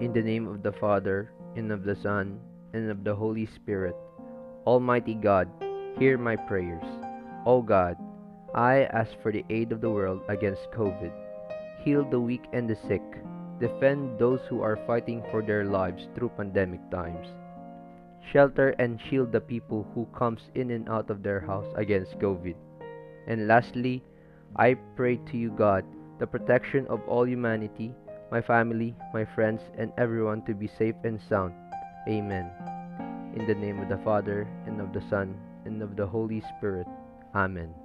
the name of the Father, and of the Son, and of the Holy Spirit. Almighty God, hear my prayers. O God, I ask for the aid of the world against COVID. Heal the weak and the sick. Defend those who are fighting for their lives through pandemic times. Shelter and shield the people who comes in and out of their house against COVID. And lastly, I pray to you God, the protection of all humanity, my family, my friends, and everyone to be safe and sound. Amen. In the name of the Father, and of the Son, and of the Holy Spirit. Amen.